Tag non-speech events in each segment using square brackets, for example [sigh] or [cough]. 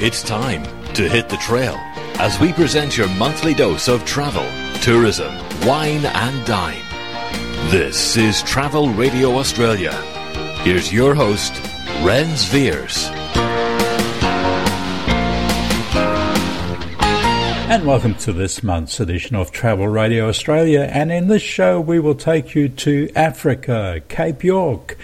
It's time to hit the trail as we present your monthly dose of travel, tourism, wine, and dine. This is Travel Radio Australia. Here's your host, Renz Veers. And welcome to this month's edition of Travel Radio Australia. And in this show, we will take you to Africa, Cape York,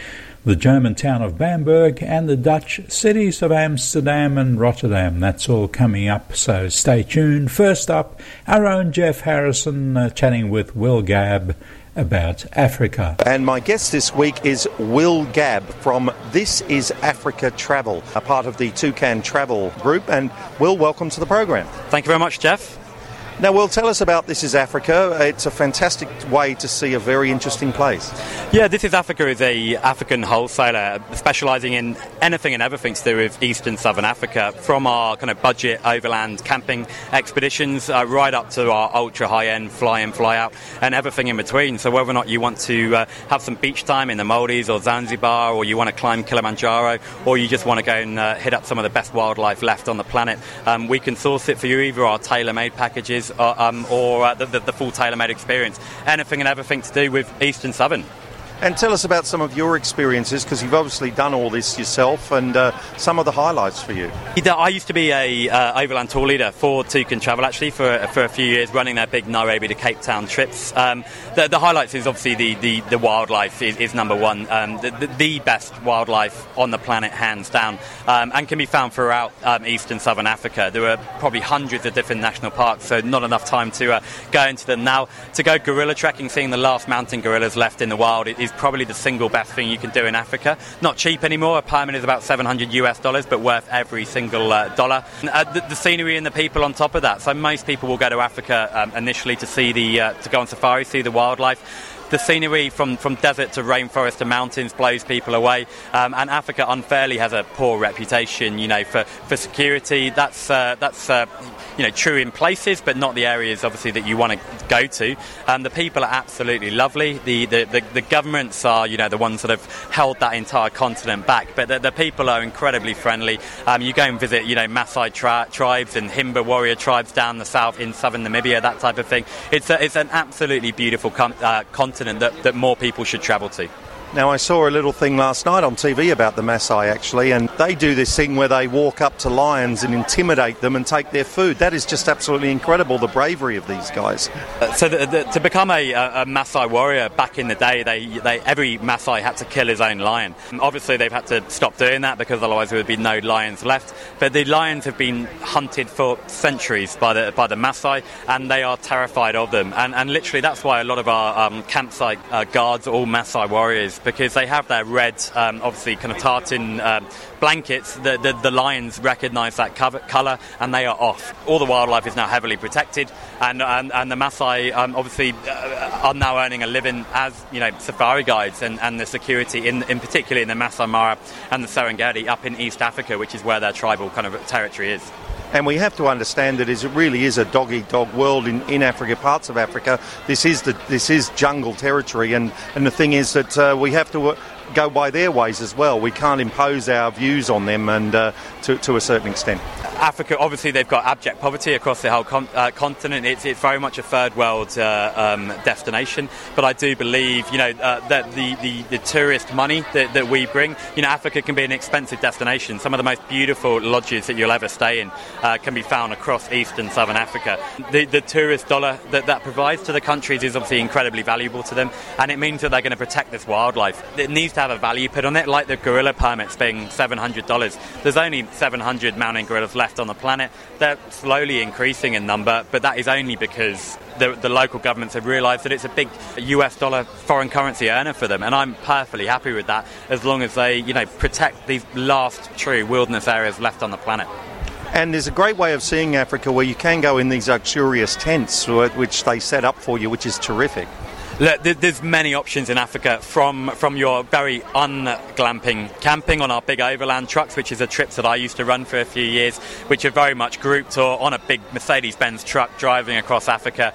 the German town of Bamberg, and the Dutch cities of Amsterdam and Rotterdam. That's all coming up, so stay tuned. First up, our own Jeff Harrison uh, chatting with Will Gabb about Africa. And my guest this week is Will Gabb from This Is Africa Travel, a part of the Tucan Travel Group. And Will, welcome to the program. Thank you very much, Jeff. Now, Will, tell us about This Is Africa. It's a fantastic way to see a very interesting place. Yeah, This Is Africa is a African wholesaler specialising in anything and everything to do with East and Southern Africa, from our kind of budget overland camping expeditions uh, right up to our ultra high-end fly-in, fly-out, and everything in between. So whether or not you want to uh, have some beach time in the Maldives or Zanzibar, or you want to climb Kilimanjaro, or you just want to go and uh, hit up some of the best wildlife left on the planet, um, we can source it for you, either our tailor-made packages uh, um, or uh, the, the, the full tailor-made experience. Anything and everything to do with East and Southern. And tell us about some of your experiences because you've obviously done all this yourself and uh, some of the highlights for you. I used to be a uh, overland tour leader for Tucan Travel actually for, for a few years, running their big Nairobi to Cape Town trips. Um, the, the, highlights is obviously the, the, the wildlife is, is, number one, um, the, the, best wildlife on the planet, hands down, um, and can be found throughout um, East and Southern Africa. There are probably hundreds of different national parks, so not enough time to uh, go into them now. To go gorilla trekking, seeing the last mountain gorillas left in the wild is probably the single best thing you can do in Africa. Not cheap anymore. A permit is about 700 US dollars, but worth every single uh, dollar. Uh, the, the, scenery and the people on top of that. So most people will go to Africa um, initially to see the uh, to go on safari, see the wildlife the scenery from, from desert to rainforest to mountains blows people away. Um, and Africa unfairly has a poor reputation, you know, for, for security. That's uh, that's uh, you know true in places, but not the areas obviously that you want to go to. Um, the people are absolutely lovely. The, the, the, the, governments are you know the ones that have held that entire continent back, but the, the people are incredibly friendly. Um, you go and visit you know Maasai tra- tribes and Himba warrior tribes down the south in southern Namibia, that type of thing. It's a, it's an absolutely beautiful com- uh, continent that, that more people should travel to. Now, I saw a little thing last night on TV about the Maasai actually, and they do this thing where they walk up to lions and intimidate them and take their food. That is just absolutely incredible, the bravery of these guys. Uh, so, the, the, to become a, a, Maasai warrior back in the day, they, they, every Maasai had to kill his own lion. Obviously, they've had to stop doing that because otherwise there would be no lions left. But the lions have been hunted for centuries by the, by the Maasai, and they are terrified of them. And, and literally, that's why a lot of our um, campsite uh, guards are all Maasai warriors because they have their red, um, obviously kind of tartan um, blankets. The, the, the lions recognise that colour and they are off. All the wildlife is now heavily protected, and and, and the Maasai um, obviously uh, are now earning a living as you know safari guides and, and the security in in particularly in the Masai Mara and the Serengeti up in East Africa, which is where their tribal kind of territory is. And we have to understand that it really is a dog eat dog world in, in Africa, parts of Africa. This is the this is jungle territory, and, and the thing is that uh, we have to go by their ways as well. We can't impose our views on them, and uh, to, to a certain extent. Africa, obviously, they've got abject poverty across the whole con- uh, continent. It's, it's, very much a third world uh, um, destination. But I do believe, you know, uh, that the, the, the, tourist money that, that, we bring, you know, Africa can be an expensive destination. Some of the most beautiful lodges that you'll ever stay in uh, can be found across East and Southern Africa. The, the tourist dollar that that provides to the countries is obviously incredibly valuable to them, and it means that they're going to protect this wildlife. It needs to have a value put on it, like the gorilla permits being $700. There's only 700 mountain gorillas left on the planet. They're slowly increasing in number, but that is only because the, the, local governments have realised that it's a big US dollar foreign currency earner for them, and I'm perfectly happy with that as long as they, you know, protect these last true wilderness areas left on the planet. And there's a great way of seeing Africa where you can go in these luxurious tents, which they set up for you, which is terrific. Look, there's many options in Africa from from your very unglamping camping on our big overland trucks, which is a trip that I used to run for a few years, which are very much grouped or on a big Mercedes-Benz truck driving across Africa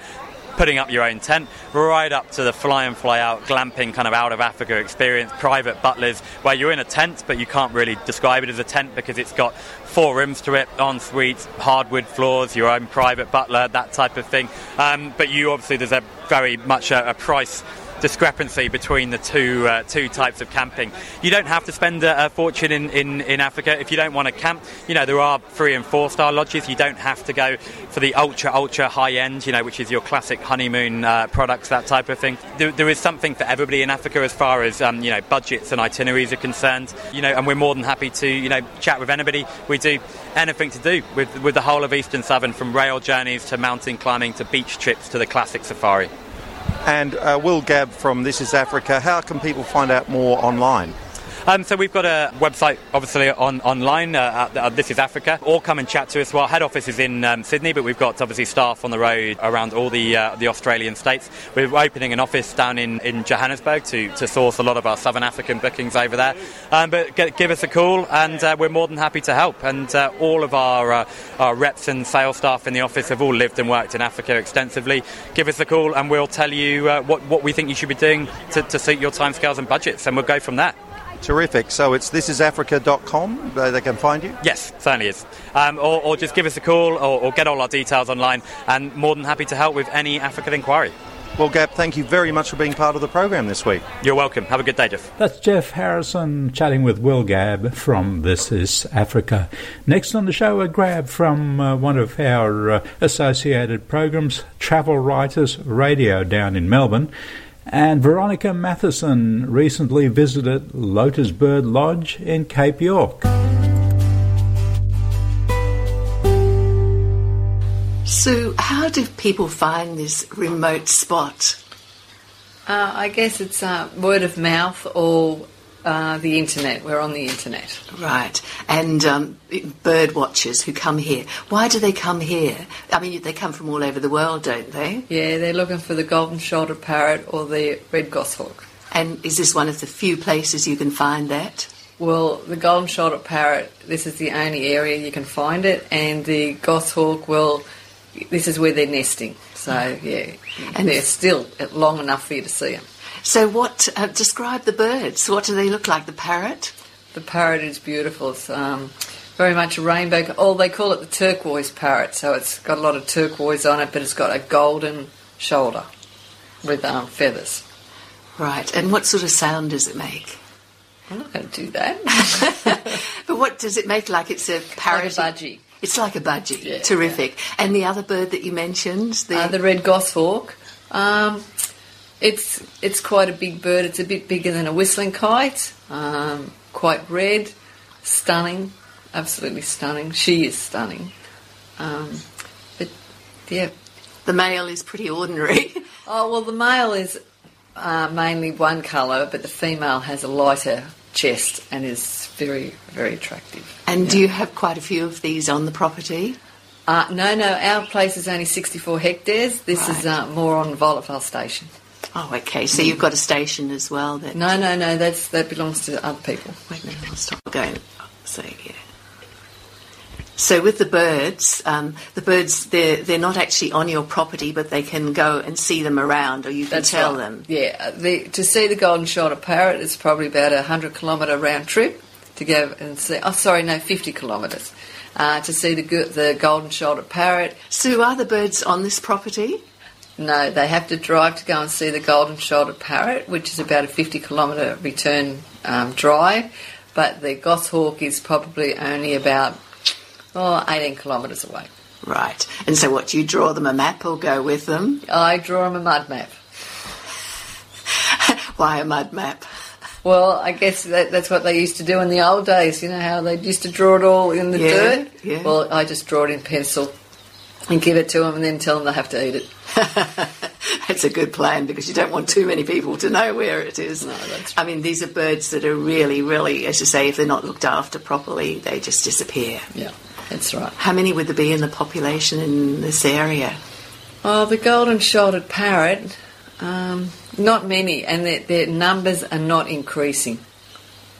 putting up your own tent, right up to the fly and fly out glamping kind of out of Africa experience, private butlers, where you're in a tent, but you can't really describe it as a tent because it's got four rooms to it, en suite, hardwood floors, your own private butler, that type of thing. Um, but you obviously, there's a very much a, a price discrepancy between the two uh, two types of camping. You don't have to spend a, a, fortune in, in, in Africa if you don't want to camp. You know there are three and four star lodges. You don't have to go for the ultra ultra high end. You know which is your classic honeymoon uh, products that type of thing. There, there is something for everybody in Africa as far as um, you know budgets and itineraries are concerned. You know and we're more than happy to you know chat with anybody. We do anything to do with with the whole of Eastern Southern from rail journeys to mountain climbing to beach trips to the classic safari. And uh, Will Gabb from This Is Africa, how can people find out more online? Um, so we've got a website, obviously on online. Uh, uh, this is Africa. Or come and chat to us. Well, head office is in um, Sydney, but we've got obviously staff on the road around all the uh, the Australian states. We're opening an office down in, in Johannesburg to, to source a lot of our Southern African bookings over there. Um, but give us a call, and uh, we're more than happy to help. And uh, all of our uh, our reps and sales staff in the office have all lived and worked in Africa extensively. Give us a call, and we'll tell you what what we think you should be doing to, to suit your timescales and budgets, and we'll go from there. Terrific. So it's thisisafrica.com. They can find you? Yes, certainly is. Um, or, or, just give us a call or, or, get all our details online and more than happy to help with any African inquiry. Well, Gabb, thank you very much for being part of the program this week. You're welcome. Have a good day, Jeff. That's Jeff Harrison chatting with Will Gabb from This Is Africa. Next on the show, a grab from uh, one of our uh, associated programs, Travel Writers Radio down in Melbourne. And Veronica Matheson recently visited Lotus Bird Lodge in Cape York. So, how do people find this remote spot? Uh, I guess it's uh, word of mouth or uh, the internet. We're on the internet. Right. And um, bird watchers who come here. Why do they come here? I mean, they come from all over the world, don't they? Yeah, they're looking for the golden shouldered parrot or the red goshawk. And is this one of the few places you can find that? Well, the golden shouldered parrot, this is the only area you can find it, and the goshawk, well, this is where they're nesting. So, yeah, and they're still long enough for you to see them. So, what uh, describe the birds? What do they look like? The parrot? The parrot is beautiful. It's um, very much a rainbow. Oh, they call it the turquoise parrot. So it's got a lot of turquoise on it, but it's got a golden shoulder with um, feathers. Right. And what sort of sound does it make? I'm not going to do that. [laughs] but what does it make? Like it's a parrot? Like a budgie. It's like a budgie. Yeah, Terrific. Yeah. And the other bird that you mentioned? The, uh, the red goshawk. Um, it's it's quite a big bird. It's a bit bigger than a whistling kite. Um, quite red, stunning, absolutely stunning. She is stunning. Um, but yeah, the male is pretty ordinary. [laughs] oh well, the male is uh, mainly one colour, but the female has a lighter chest and is very very attractive. And yeah. do you have quite a few of these on the property? Uh, no, no. Our place is only 64 hectares. This right. is uh, more on Violet Vale Station. Oh, okay. So you've got a station as well. That no, no, no. That's that belongs to other people. Wait a minute. I'll stop going. So yeah. So with the birds, um, the birds they're they're not actually on your property, but they can go and see them around, or you can That's tell right. them. Yeah, uh, the, to see the golden shouldered parrot, it's probably about a hundred kilometre round trip to go and see. Oh, sorry, no, fifty kilometres uh, to see the the golden shouldered parrot. So are the birds on this property? No, they have to drive to go and see the golden shouldered parrot, which is about a 50 kilometre return um, drive. But the goshawk is probably only about oh, 18 kilometres away. Right. And so, what do you draw them a map or go with them? I draw them a mud map. [laughs] Why a mud map? Well, I guess that, that's what they used to do in the old days. You know how they used to draw it all in the yeah, dirt? Yeah. Well, I just draw it in pencil and give it to them and then tell them they have to eat it. [laughs] that's a good plan because you don't want too many people to know where it is. No, that's I mean, these are birds that are really, really, as you say, if they're not looked after properly, they just disappear. Yeah, that's right. How many would there be in the population in this area? Oh, the golden shouldered parrot, um, not many, and their, their, numbers are not increasing.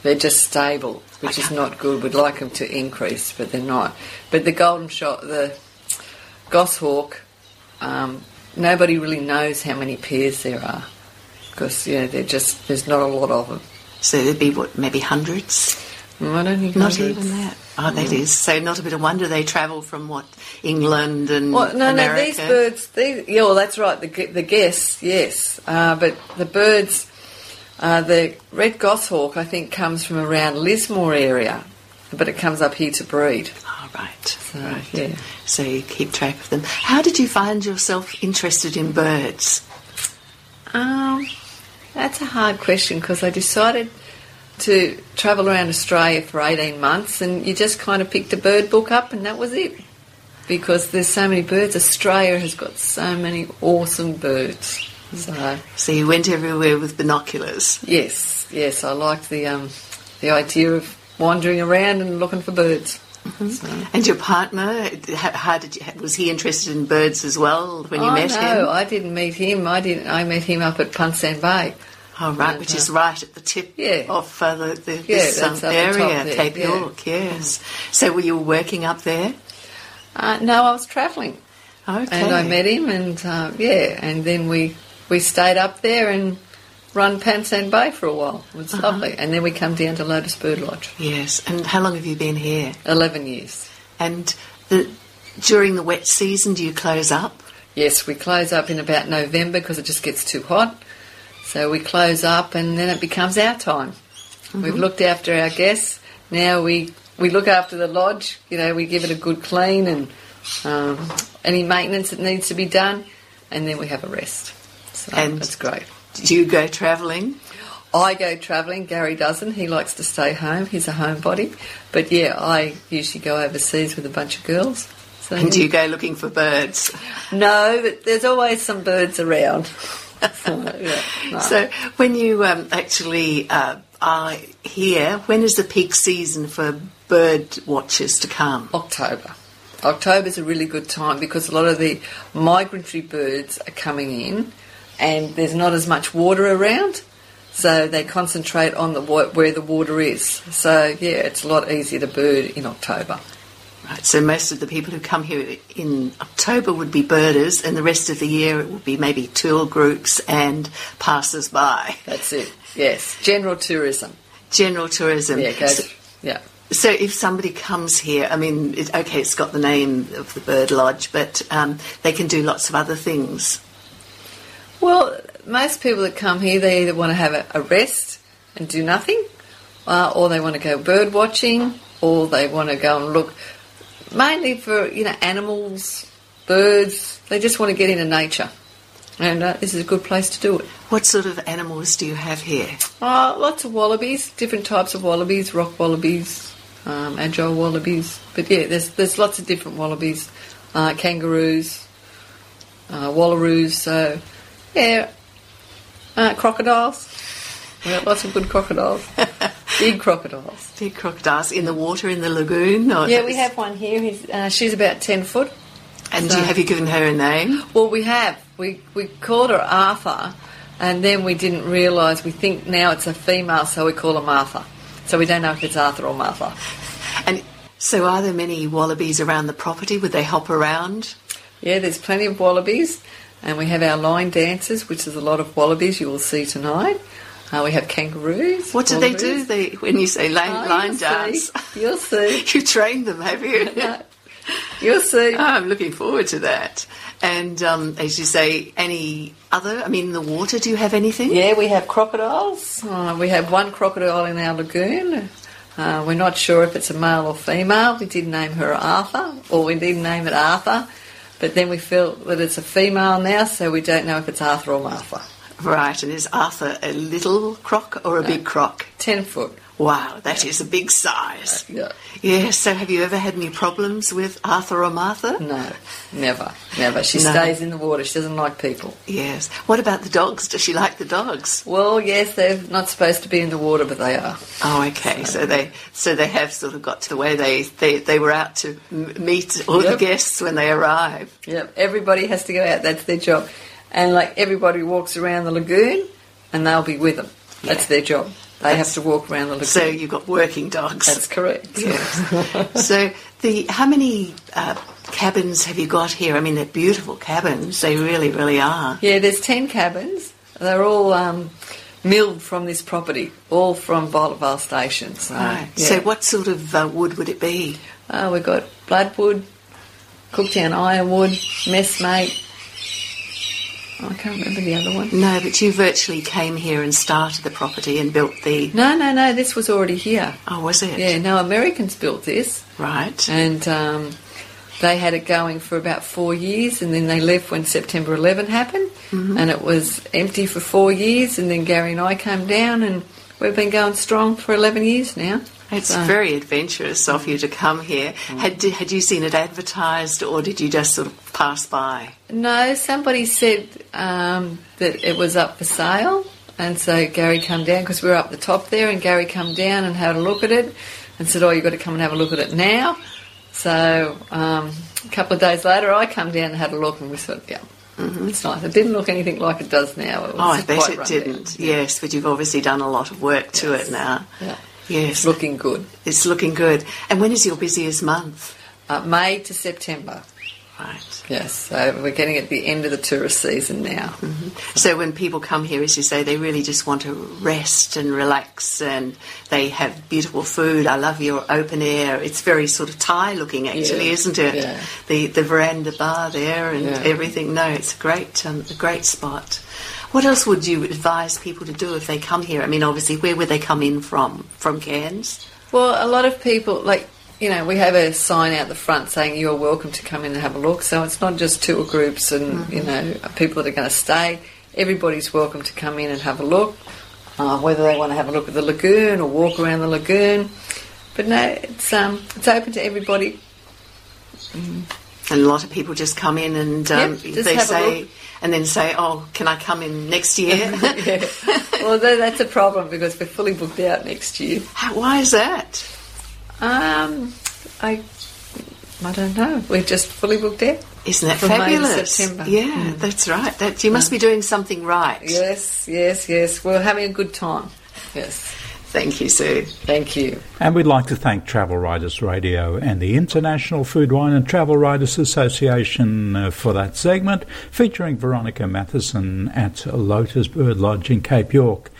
They're just stable, which is not good. We'd like them to increase, but they're not. But the golden shot, the goshawk, um, nobody really knows how many pairs there are because yeah, they're just there's not a lot of them. So there'd be what, maybe hundreds? Mm, I don't think Not hundreds. even that. Oh, that is. So not a bit of wonder they travel from what England and Well, no, America. no, these birds, these, yeah, well, that's right, the, the guests, yes. Uh, but the birds, uh, the red goshawk, I think, comes from around Lismore area, but it comes up here to breed. Oh, right. So, right. yeah. So you keep track of them. How did you find yourself interested in birds? Um, that's a hard question because I decided to travel around Australia for 18 months and you just kind of picked a bird book up and that was it. Because there's so many birds. Australia has got so many awesome birds. So, So you went everywhere with binoculars. yes, yes, I liked the, um, the idea of wandering around and looking for birds. So- And your partner, how, did you, was he interested in birds as well when you oh, met no, him? No, I didn't meet him. I didn't. I met him up at Punsand Bay. Oh, right, And, which is uh, right at the tip yeah. of uh, the, the, Yeah, this um, area, there, Cape yeah. York, yes. So were you working up there? Uh, no, I was travelling. Okay. and I met him, and uh, yeah, and then we we stayed up there and run Punsand Bay for a while. It was Uh-huh. lovely, and then we come down to Lotus Bird Lodge. Yes, and how long have you been here? Eleven years. And the, during the wet season, do you close up? Yes, we close up in about November because it just gets too hot. So we close up, and then it becomes our time. We've looked after our guests. Now we we look after the lodge. You know, we give it a good clean and um, any maintenance that needs to be done, and then we have a rest. So And- that's great. Do you go travelling? I go travelling. Gary doesn't. He likes to stay home. He's a homebody. But yeah, I usually go overseas with a bunch of girls. So And do you go looking for birds? no, but there's always some birds around. [laughs] so, yeah, no. So when you um, actually uh, are here, when is the peak season for bird watchers to come? October. October is a really good time because a lot of the migratory birds are coming in, and there's not as much water around. So they concentrate on the where the water is. So yeah, it's a lot easier to bird in October. Right, so most of the people who come here in October would be birders, and the rest of the year it would be maybe tour groups and passers-by. That's it. Yes, general tourism. General tourism. Yeah, goes. So, Yeah. so if somebody comes here, I mean, it, okay, it's got the name of the bird lodge, but um, they can do lots of other things. Well, most people that come here, they either want to have a, rest and do nothing, uh, or they want to go bird watching, or they want to go and look mainly for you know animals, birds. They just want to get into nature, and uh, this is a good place to do it. What sort of animals do you have here? Uh, lots of wallabies, different types of wallabies, rock wallabies, um, agile wallabies. But yeah, there's there's lots of different wallabies, uh, kangaroos, uh, wallaroos. So yeah, uh, crocodiles. We got lots of good crocodiles, [laughs] big crocodiles. Big crocodiles in the water in the lagoon? Or Yeah, we have one here. Uh, she's about ten foot. And do so- you, have you given her a name? Well, we have. We we called her Arthur, and then we didn't realise. We think now it's a female, so we call her Martha. So we don't know if it's Arthur or Martha. And so, are there many wallabies around the property? Would they hop around? Yeah, there's plenty of wallabies, and we have our line dancers, which is a lot of wallabies you will see tonight. Uh, we have kangaroos. What do they do? They when you say line, Oh, line you'll dance, See. [laughs] You'll [laughs] see. you trained them, have you? [laughs] No. You'll see. Oh, I'm looking forward to that. And um, as you say, any other? I mean, in the water, do you have anything? Yeah, we have crocodiles. Uh, we have one crocodile in our lagoon. Uh, we're not sure if it's a male or female. We did name her Arthur, or we did name it Arthur, but then we feel that it's a female now, so we don't know if it's Arthur or Martha. Right. And is Arthur a little croc or a big croc? Ten foot. Wow, that is a big size. Yeah. Yes. So, have you ever had any problems with Arthur or Martha? No, never, never. She No. stays in the water. She doesn't like people. Yes. What about the dogs? Does she like the dogs? Well, yes, they're not supposed to be in the water, but they are. Oh, okay. So they so they have sort of got to the way they they, they were out to meet all the guests when they arrive. Yep, everybody has to go out. That's their job. And like everybody walks around the lagoon, and they'll be with them. That's Yeah. their job. They have to walk around the lagoon. So you've got working dogs. That's correct. [laughs] Yes. [laughs] so the how many uh, cabins have you got here? I mean, they're beautiful cabins. They really, really are. Yeah, there's 10 cabins. They're all um, milled from this property, all from Vale Station. So, Right. yeah. So, what sort of uh, wood would it be? Uh, we've got Bloodwood, Cooktown Ironwood, Messmate. I can't remember the other one. No, but you virtually came here and started the property and built the. No, no, no, this was already here. Oh, was it? Yeah, no, Americans built this. Right. and um, they had it going for about four years, and then they left when September 11 happened, and it was empty for four years, and then Gary and I came down, and we've been going strong for 11 years now. It's So- very adventurous of you to come here. Had had you seen it advertised, or did you just sort of pass by? No, somebody said um, that it was up for sale, and so Gary come down because we were up the top there, and Gary come down and had a look at it, and said, "Oh, you've got to come and have a look at it now." So um, a couple of days later, I come down and had a look, and we thought, "Yeah, it's nice." It didn't look anything like it does now. It was Oh, I bet it didn't. down. Yes, but you've obviously done a lot of work to Yes. it now. Yeah. Yes, looking good. it's looking good. And when is your busiest month? Uh, May to September. Right. Yes, so we're getting at the end of the tourist season now. So when people come here, as you say, they really just want to rest and relax, and they have beautiful food. I love your open air. It's very sort of Thai looking, actually, Yeah. isn't it? Yeah. The the veranda bar there and Yeah. everything. No, it's a great um, a great spot. What else would you advise people to do if they come here? I mean, obviously, where would they come in from? From Cairns? Well, a lot of people, like, you know, we have a sign out the front saying you're welcome to come in and have a look. So it's not just tour groups and, you know, people that are going to stay. Everybody's welcome to come in and have a look, uh, whether they want to have a look at the lagoon or walk around the lagoon. But no, it's um, it's open to everybody. And a lot of people just come in and um, Yep, just they say. And then say, "Oh, can I come in next year?" [laughs] yeah. Well, that's a problem because we're fully booked out next year. How, why is that? Um, I, I don't know. We're just fully booked out. Isn't that From May to fabulous? September. Yeah, Mm. that's right. That you must be doing something right. Yes, yes, yes. We're having a good time. Yes. Thank you, Sue. Thank you. And we'd like to thank Travel Writers Radio and the International Food, Wine and Travel Writers Association uh, for that segment, featuring Veronica Matheson at Lotus Bird Lodge in Cape York.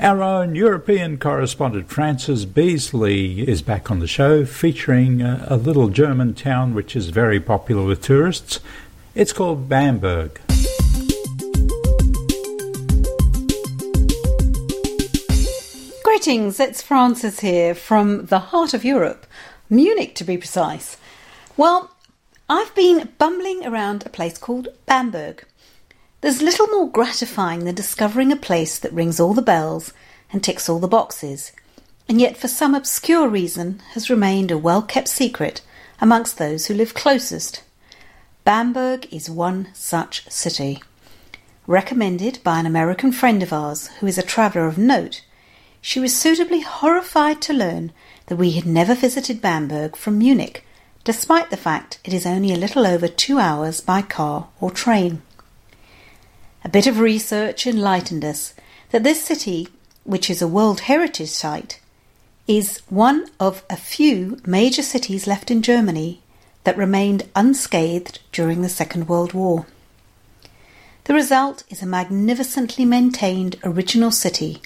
Our own European correspondent Francis Beasley is back on the show, featuring uh, a little German town which is very popular with tourists. It's called Bamberg. Greetings, it's Frances here from the heart of Europe, Munich to be precise. Well, I've been bumbling around a place called Bamberg. There's little more gratifying than discovering a place that rings all the bells and ticks all the boxes, and yet for some obscure reason has remained a well kept secret amongst those who live closest. Bamberg is one such city. Recommended by an American friend of ours who is a traveller of note, she was suitably horrified to learn that we had never visited Bamberg from Munich, despite the fact it is only a little over two hours by car or train. A bit of research enlightened us that this city, which is a World Heritage Site, is one of a few major cities left in Germany that remained unscathed during the Second World War. The result is a magnificently maintained original city,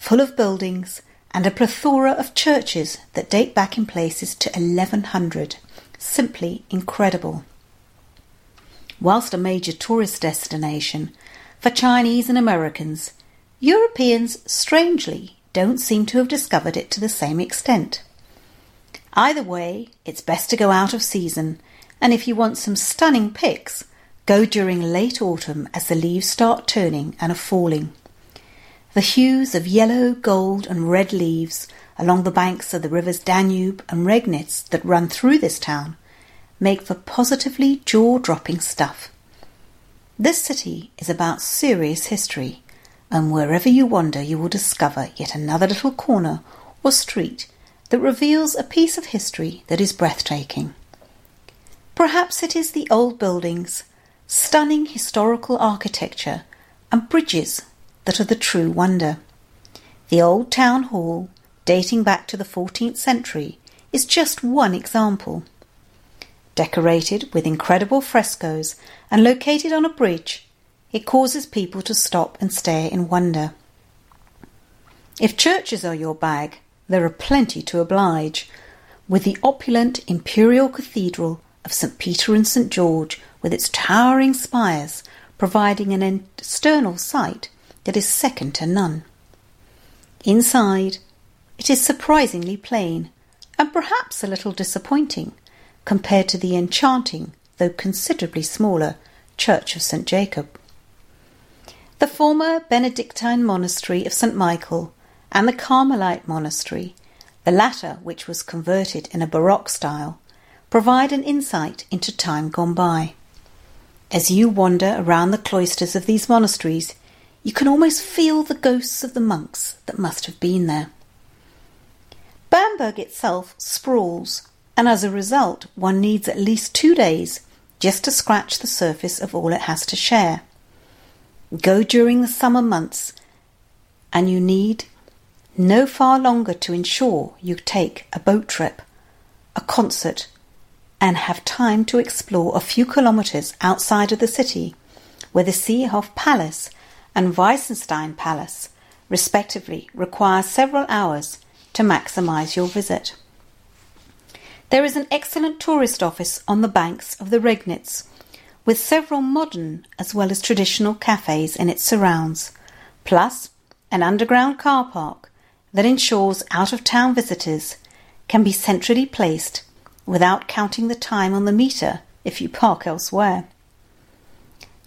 full of buildings and a plethora of churches that date back in places to 1100. Simply incredible. Whilst a major tourist destination for Chinese and Americans, Europeans strangely don't seem to have discovered it to the same extent. Either way, it's best to go out of season, and if you want some stunning pics, go during late autumn as the leaves start turning and are falling. The hues of yellow, gold, and red leaves along the banks of the rivers Danube and Regnitz that run through this town make for positively jaw dropping stuff. This city is about serious history, and wherever you wander, you will discover yet another little corner or street that reveals a piece of history that is breathtaking. Perhaps it is the old buildings, stunning historical architecture, and bridges that are the true wonder. The old town hall, dating back to the 14th century, is just one example. Decorated with incredible frescoes and located on a bridge, it causes people to stop and stare in wonder. If churches are your bag, there are plenty to oblige, with the opulent imperial cathedral of St. Peter and St. George, with its towering spires, providing an external sight that is second to none. Inside, it is surprisingly plain, and perhaps a little disappointing compared to the enchanting, though considerably smaller, Church of St. Jacob. The former Benedictine monastery of St. Michael and the Carmelite monastery, the latter which was converted in a Baroque style, provide an insight into time gone by. As you wander around the cloisters of these monasteries, you can almost feel the ghosts of the monks that must have been there. Bamberg itself sprawls, and as a result, one needs at least two days just to scratch the surface of all it has to share. Go during the summer months, and you need no far longer to ensure you take a boat trip, a concert, and have time to explore a few kilometres outside of the city, where the Seehof Palace and Weissenstein Palace, respectively, require several hours to maximise your visit. There is an excellent tourist office on the banks of the Regnitz, with several modern as well as traditional cafes in its surrounds, plus an underground car park that ensures out of town visitors can be centrally placed without counting the time on the meter if you park elsewhere.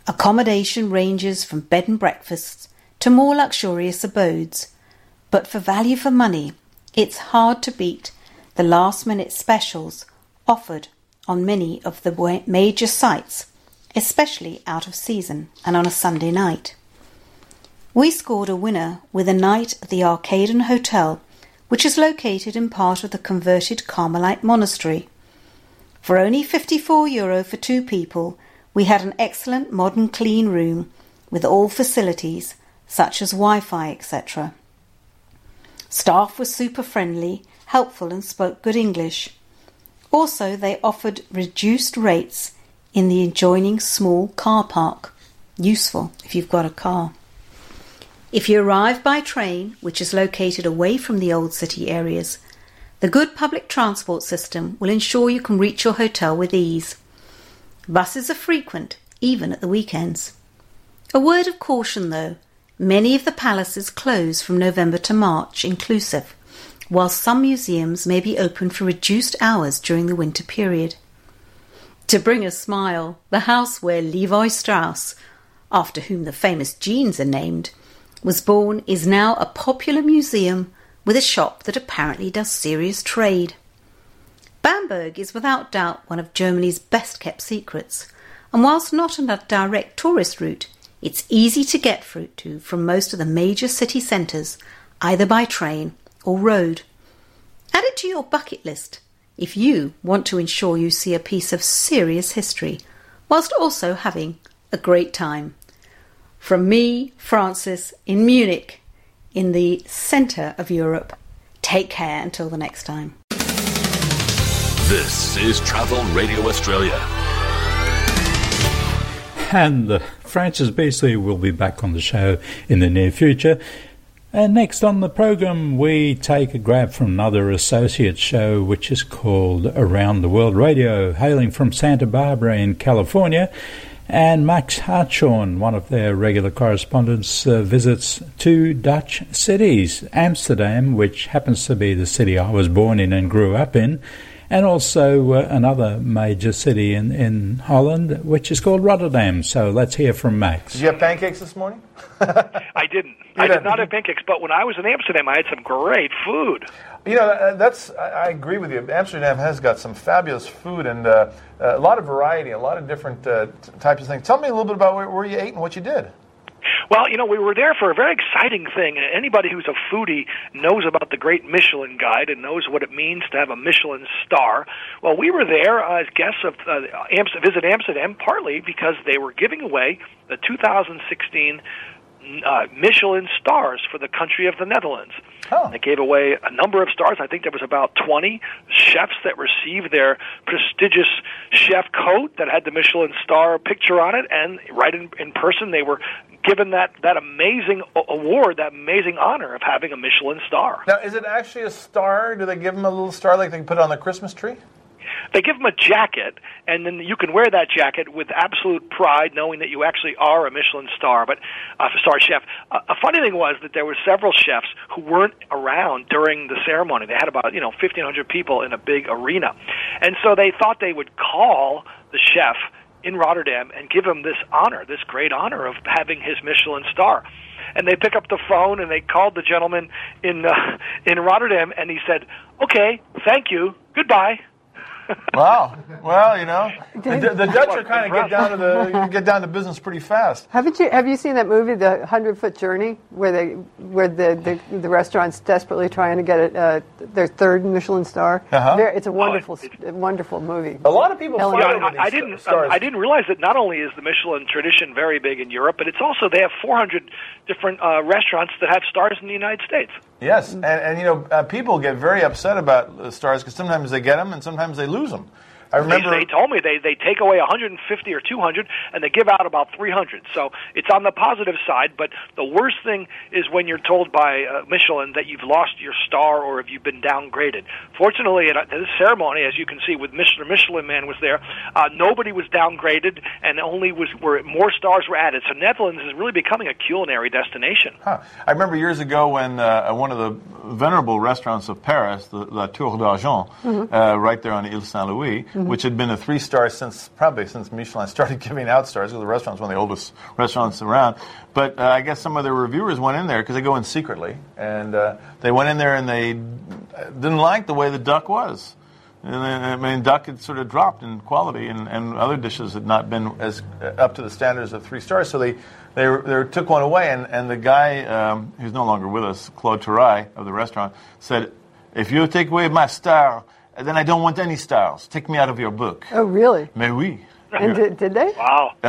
Accommodation ranges from bed and breakfasts to more luxurious abodes, but for value for money, it's hard to beat the last minute specials offered on many of the major sites, especially out of season and on a Sunday night. We scored a winner with a night at the Arcaden Hotel, which is located in part of the converted Carmelite monastery. For only 54 euro for two people, we had an excellent modern clean room with all facilities such as Wi Fi, etc. Staff were super friendly, helpful, and spoke good English. Also, they offered reduced rates in the adjoining small car park. Useful if you've got a car. If you arrive by train, which is located away from the old city areas, the good public transport system will ensure you can reach your hotel with ease. Buses are frequent, even at the weekends. A word of caution though many of the palaces close from November to March inclusive, while some museums may be open for reduced hours during the winter period. To bring a smile, the house where Levi Strauss, after whom the famous jeans are named, was born is now a popular museum with a shop that apparently does serious trade. Bamberg is without doubt one of Germany's best kept secrets, and whilst not on a direct tourist route, it's easy to get to from most of the major city centres, either by train or road. Add it to your bucket list if you want to ensure you see a piece of serious history, whilst also having a great time. From me, Francis, in Munich, in the centre of Europe. Take care until the next time. This is Travel Radio Australia. And uh, Francis Beasley will be back on the show in the near future. And next on the program, we take a grab from another associate show, which is called Around the World Radio, hailing from Santa Barbara in California. And Max Hartshorne, one of their regular correspondents, uh, visits two Dutch cities Amsterdam, which happens to be the city I was born in and grew up in, and also uh, another major city in, in Holland, which is called Rotterdam. So let's hear from Max. Did you have pancakes this morning? [laughs] I didn't. You I did not have pancakes, but when I was in Amsterdam, I had some great food. You know, uh, that's I agree with you. Amsterdam has got some fabulous food and uh, a lot of variety, a lot of different uh, types of things. Tell me a little bit about where, where you ate and what you did. Well, you know, we were there for a very exciting thing. Anybody who's a foodie knows about the Great Michelin Guide and knows what it means to have a Michelin star. Well, we were there as guests of uh, Visit Amsterdam, partly because they were giving away the 2016 uh, Michelin stars for the country of the Netherlands. Oh. They gave away a number of stars. I think there was about 20 chefs that received their prestigious chef coat that had the Michelin star picture on it, and right in, in person they were given that, that amazing award, that amazing honor of having a Michelin star. Now, is it actually a star? Do they give them a little star like they can put it on the Christmas tree? They give them a jacket, and then you can wear that jacket with absolute pride, knowing that you actually are a Michelin star, but uh, star chef. Uh, a funny thing was that there were several chefs who weren't around during the ceremony. They had about you know 1,500 people in a big arena, and so they thought they would call the chef in Rotterdam and give him this honor, this great honor of having his Michelin star and they pick up the phone and they called the gentleman in uh, in Rotterdam and he said, "Okay, thank you, goodbye." Wow. Well, you know, the, the Dutch are kind of get down to the [laughs] get down to business pretty fast. Haven't you have you seen that movie, The Hundred Foot Journey, where they where the, the, the restaurant's desperately trying to get it, uh, their third Michelin star? Uh-huh. Very- it's a wonderful, wonderful movie. A lot of people Ellen fight Yeah, over I, these I didn't. stars. Um, I didn't realize that not only is the Michelin tradition very big in Europe, but it's also they have 400 different uh, restaurants that have stars in the United States. Yes, and, and you know, uh, people get very upset about stars because sometimes they get them and sometimes they lose them. I remember. They, they told me they they take away 150 or 200, and they give out about 300. So it's on the positive side. But the worst thing is when you're told by uh, Michelin that you've lost your star or if you've been downgraded. Fortunately, at, at this ceremony, as you can see, with Mr. Michelin Man was there, uh, nobody was downgraded, and only was were more stars were added. So Netherlands is really becoming a culinary destination. Huh. I remember years ago when uh, one of the venerable restaurants of Paris, the La Tour d'Argent, uh, right there on Ile Saint Louis, which had been a three star since probably since Michelin started [laughs] giving out stars, because the restaurant's one of the oldest restaurants around. But uh, I guess some of their reviewers went in there because they go in secretly, and uh, they went in there and they didn't like the way the duck was. And I mean, duck had sort of dropped in quality, and, and other dishes had not been as uh, up to the standards of three stars. So they they, they took one away, and, and the guy um, who's no longer with us, Claude Terrail of the restaurant, said, "If you take away my star, then I don't want any stars. Take me out of your book." Oh, really? Mais oui. And did, did they? Wow. Uh,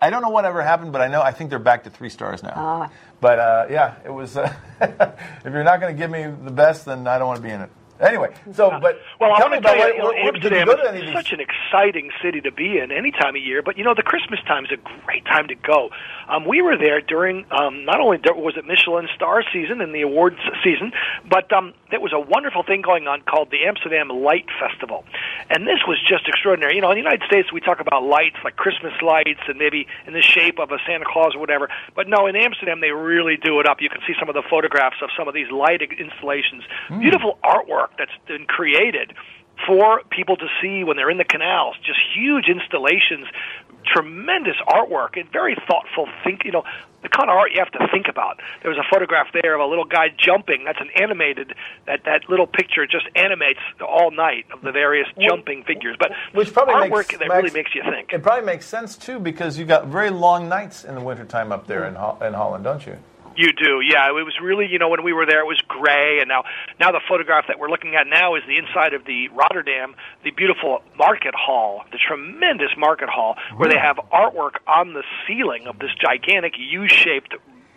I, I don't know whatever happened, but I know I think they're back to three stars now. Ah. But uh, yeah, it was. Uh, [laughs] if you're not going to give me the best, then I don't want to be in it. Anyway, so but Well, tell I'm me to tell you, what, you know, Amsterdam go to any is such an exciting city to be in any time of year. But you know, the Christmas time is a great time to go. Um, we were there during um, not only was it Michelin star season and the awards season, but um, there was a wonderful thing going on called the Amsterdam Light Festival, and this was just extraordinary. You know, in the United States, we talk about lights like Christmas lights and maybe in the shape of a Santa Claus or whatever. But no, in Amsterdam, they really do it up. You can see some of the photographs of some of these light installations, beautiful artwork that's been created for people to see when they're in the canals. Just huge installations, tremendous artwork, and very thoughtful. Think, you know, the kind of art you have to think about. There was a photograph there of a little guy jumping. That's an animated. That that little picture just animates all night of the various jumping figures. But Which probably artwork makes, that really makes you think. It probably makes sense too because you've got very long nights in the wintertime up there in, Ho- in Holland, don't you? You do, yeah. It was really, you know, when we were there, it was gray, and now, now the photograph that we're looking at now is the inside of the Rotterdam, the beautiful market hall, the tremendous market hall, where they have artwork on the ceiling of this gigantic U-shaped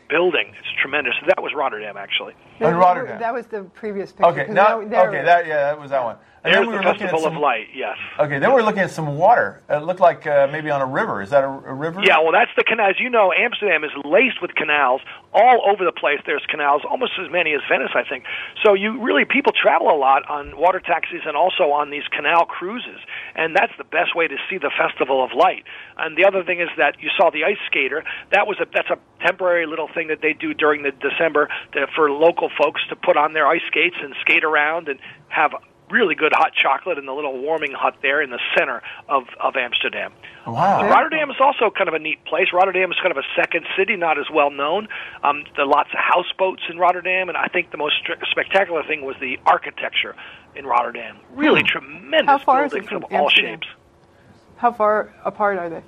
building. It's tremendous. That was Rotterdam, actually. In Rotterdam. That was the previous picture. Okay, 'cause now, now okay, that yeah, that was that one. And There's then we the were looking at Festival some. of Light. Yes. Okay, then we we're looking at some water. It looked like uh, maybe on a river. Is that a, a river? Yeah, well, that's the canal. As you know, Amsterdam is laced with canals all over the place. There's canals, almost as many as Venice, I think. So you really people travel a lot on water taxis and also on these canal cruises, and that's the best way to see the Festival of Light. And the other thing is that you saw the ice skater. That was a that's a temporary little thing that they do during the December to, for local folks to put on their ice skates and skate around and have really good hot chocolate in the little warming hut there in the center of of Amsterdam. Wow. Rotterdam is also kind of a neat place. Rotterdam is kind of a second city, not as well known. Um, there are lots of houseboats in Rotterdam, and I think the most stri- spectacular thing was the architecture in Rotterdam. Really tremendous How far is it buildings from of all Amsterdam? shapes. How far apart are they?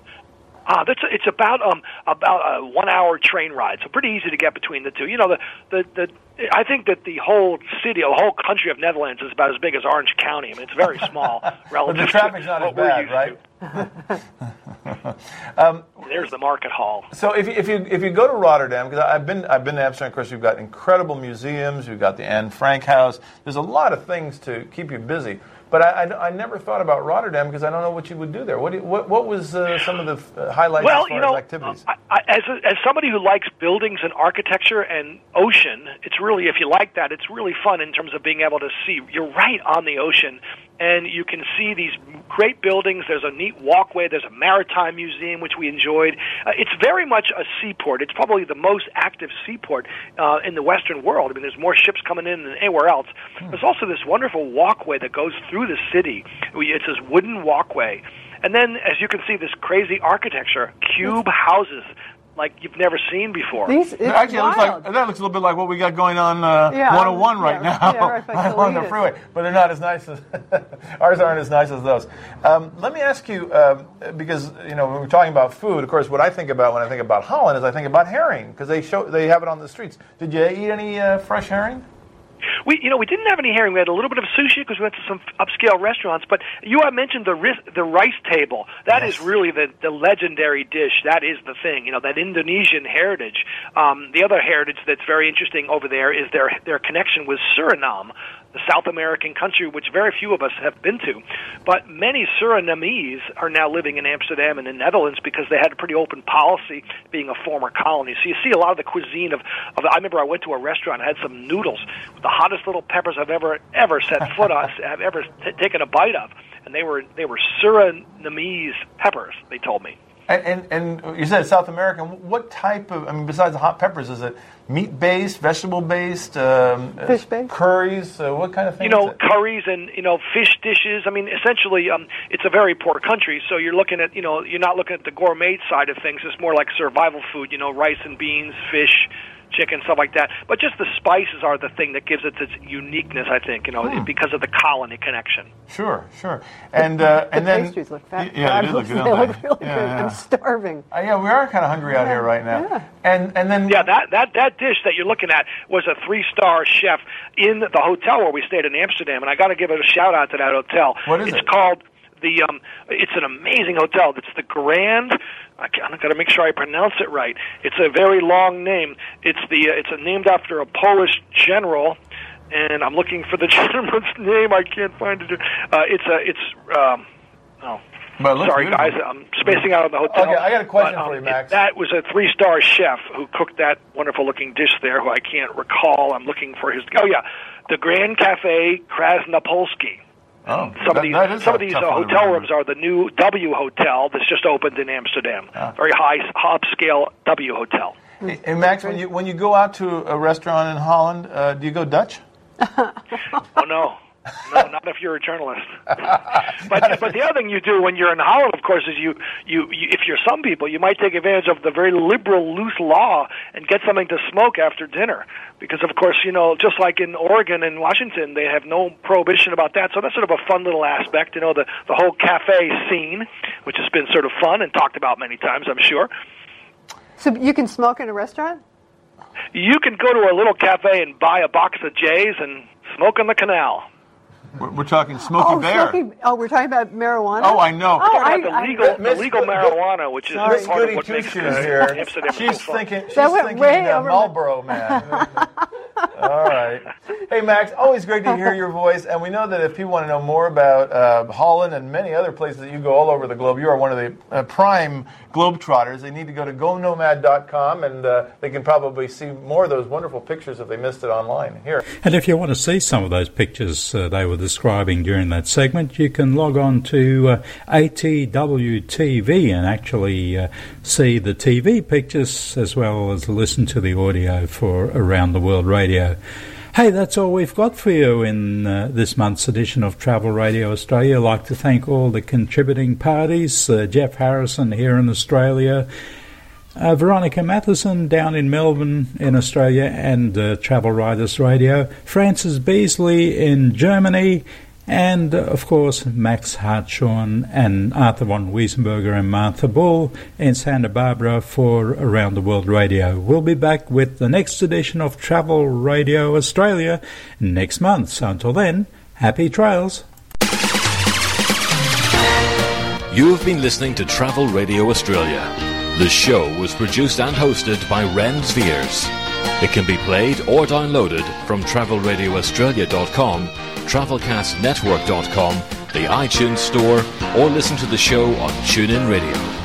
Ah, that's it's about um about a one hour train ride, so pretty easy to get between the two. You know, the the the I think that the whole city, the whole country of Netherlands is about as big as Orange County. I mean, it's very small But [laughs] relative the traffic's to not as what we're bad, right? to. [laughs] um, There's the market hall. So if you, if you if you go to Rotterdam, because I've been I've been to Amsterdam. Of course, you've got incredible museums. You've got the Anne Frank House. There's a lot of things to keep you busy. But I, I, I, never thought about Rotterdam because I don't know what you would do there. What you, what, what was uh, some of the uh, highlights well, as far you know, as activities? I, I, as a, as somebody who likes buildings and architecture and ocean, it's really if you like that, it's really fun in terms of being able to see. You're right on the ocean, and you can see these great buildings. There's a neat walkway. There's a maritime museum which we enjoyed. Uh, it's very much a seaport. It's probably the most active seaport uh, in the Western world. I mean, there's more ships coming in than anywhere else. Hmm. There's also this wonderful walkway that goes through the city. It's this wooden walkway. And then, as you can see, this crazy architecture, cube houses like you've never seen before. These, Actually, looks like, that looks a little bit like what we got going on uh, yeah, 101 right yeah, now, yeah, right [laughs] on the freeway. But they're not as nice as [laughs] ours aren't as nice as those. Um, let me ask you, uh, because you know when we're talking about food, of course, what I think about when I think about Holland is I think about herring because they show they have it on the streets. Did you eat any uh, fresh herring? We, you know, we didn't have any herring. We had a little bit of sushi because we went to some upscale restaurants. But you have mentioned the ris- the rice table. That yes. is really the the legendary dish. That is the thing. You know, that Indonesian heritage. Um, the other heritage that's very interesting over there is their their connection with Suriname the South American country, which very few of us have been to. But many Surinamese are now living in Amsterdam and the Netherlands because they had a pretty open policy, being a former colony. So you see a lot of the cuisine of. of I remember I went to a restaurant, and had some noodles with the hottest little peppers I've ever ever set foot on, [laughs] I've ever t- taken a bite of, and they were they were Surinamese peppers. They told me. And, and, and you said South American. What type of? I mean, besides the hot peppers, is it meat based, vegetable based, um, fish based, curries? Uh, what kind of thing? You know, curries and you know fish dishes. I mean, essentially, um, it's a very poor country, so you're looking at you know you're not looking at the gourmet side of things. It's more like survival food. You know, rice and beans, fish chicken, stuff like that. But just the spices are the thing that gives it its uniqueness, I think, you know, hmm. because of the colony connection. Sure, sure. And uh, the and then pastries look fat. Yeah, they, [laughs] look, they look really yeah, good. Yeah. I'm starving. Uh, yeah, we are kind of hungry out here right now. Yeah. And and then yeah, that that that dish that you're looking at was a three star chef in the hotel where we stayed in Amsterdam, and I got to give it a shout out to that hotel. What is it's it? It's called the um, it's an amazing hotel. It's the Grand. I've got to make sure I pronounce it right. It's a very long name. It's the uh, it's a, named after a Polish general, and I'm looking for the [laughs] gentleman's name. I can't find it. Uh, it's a it's um, oh. Sorry, beautiful. guys. I'm spacing out on the hotel. Okay, I got a question but, um, for you, Max. It, that was a three-star chef who cooked that wonderful-looking dish there, who I can't recall. I'm looking for his. Oh yeah, the Grand Cafe Krasnapolsky. Oh, some that, of these some of these uh, hotel rooms are the new W Hotel that's just opened in Amsterdam. Ah. Very high upscale W Hotel. Hey, hey, Max, when you when you go out to a restaurant in Holland, uh, do you go Dutch? [laughs] oh no. [laughs] No, not if you're a journalist. [laughs] but but the other thing you do when you're in Holland, of course, is you, you you if you're some people, you might take advantage of the very liberal, loose law and get something to smoke after dinner, because of course, you know, just like in Oregon and Washington, they have no prohibition about that. So that's sort of a fun little aspect, you know, the the whole cafe scene, which has been sort of fun and talked about many times, I'm sure. So you can smoke in a restaurant. You can go to a little cafe and buy a box of J's and smoke in the canal. We're, we're talking Smoky oh, Bear. Smoky, oh, we're talking about marijuana. Oh, I know. Oh, I, the legal, I, the legal marijuana, which is Miss part Goody of what Two makes Shoes here. She's so thinking. She's that went thinking way uh, over Marlboro man. [laughs] [laughs] All right. Hey, Max. Always great to hear your voice, and we know that if people want to know more about uh, Holland and many other places that you go all over the globe, you are one of the uh, prime globetrotters. They need to go to gonomad.com, and uh, they can probably see more of those wonderful pictures if they missed it online. Here. And if you want to see some of those pictures uh, they were describing during that segment, you can log on to uh, ATWTV and actually uh, see the TV pictures as well as listen to the audio for Around the World Radio. Hey, that's all we've got for you in uh, this month's edition of Travel Radio Australia. I'd like to thank all the contributing parties uh, Jeff Harrison here in Australia, uh, Veronica Matheson down in Melbourne in Australia and uh, Travel Writers Radio, Francis Beasley in Germany, and uh, of course Max Hartshorne and Arthur von Wiesenberger and Martha Ball in Santa Barbara for Around the World Radio. We'll be back with the next edition of Travel Radio Australia next month. So until then, happy trails. You have been listening to Travel Radio Australia. The show was produced and hosted by Ren Veers. It can be played or downloaded from travelradioaustralia.com travelcastnetwork.com, the iTunes Store, or listen to the show on TuneIn Radio.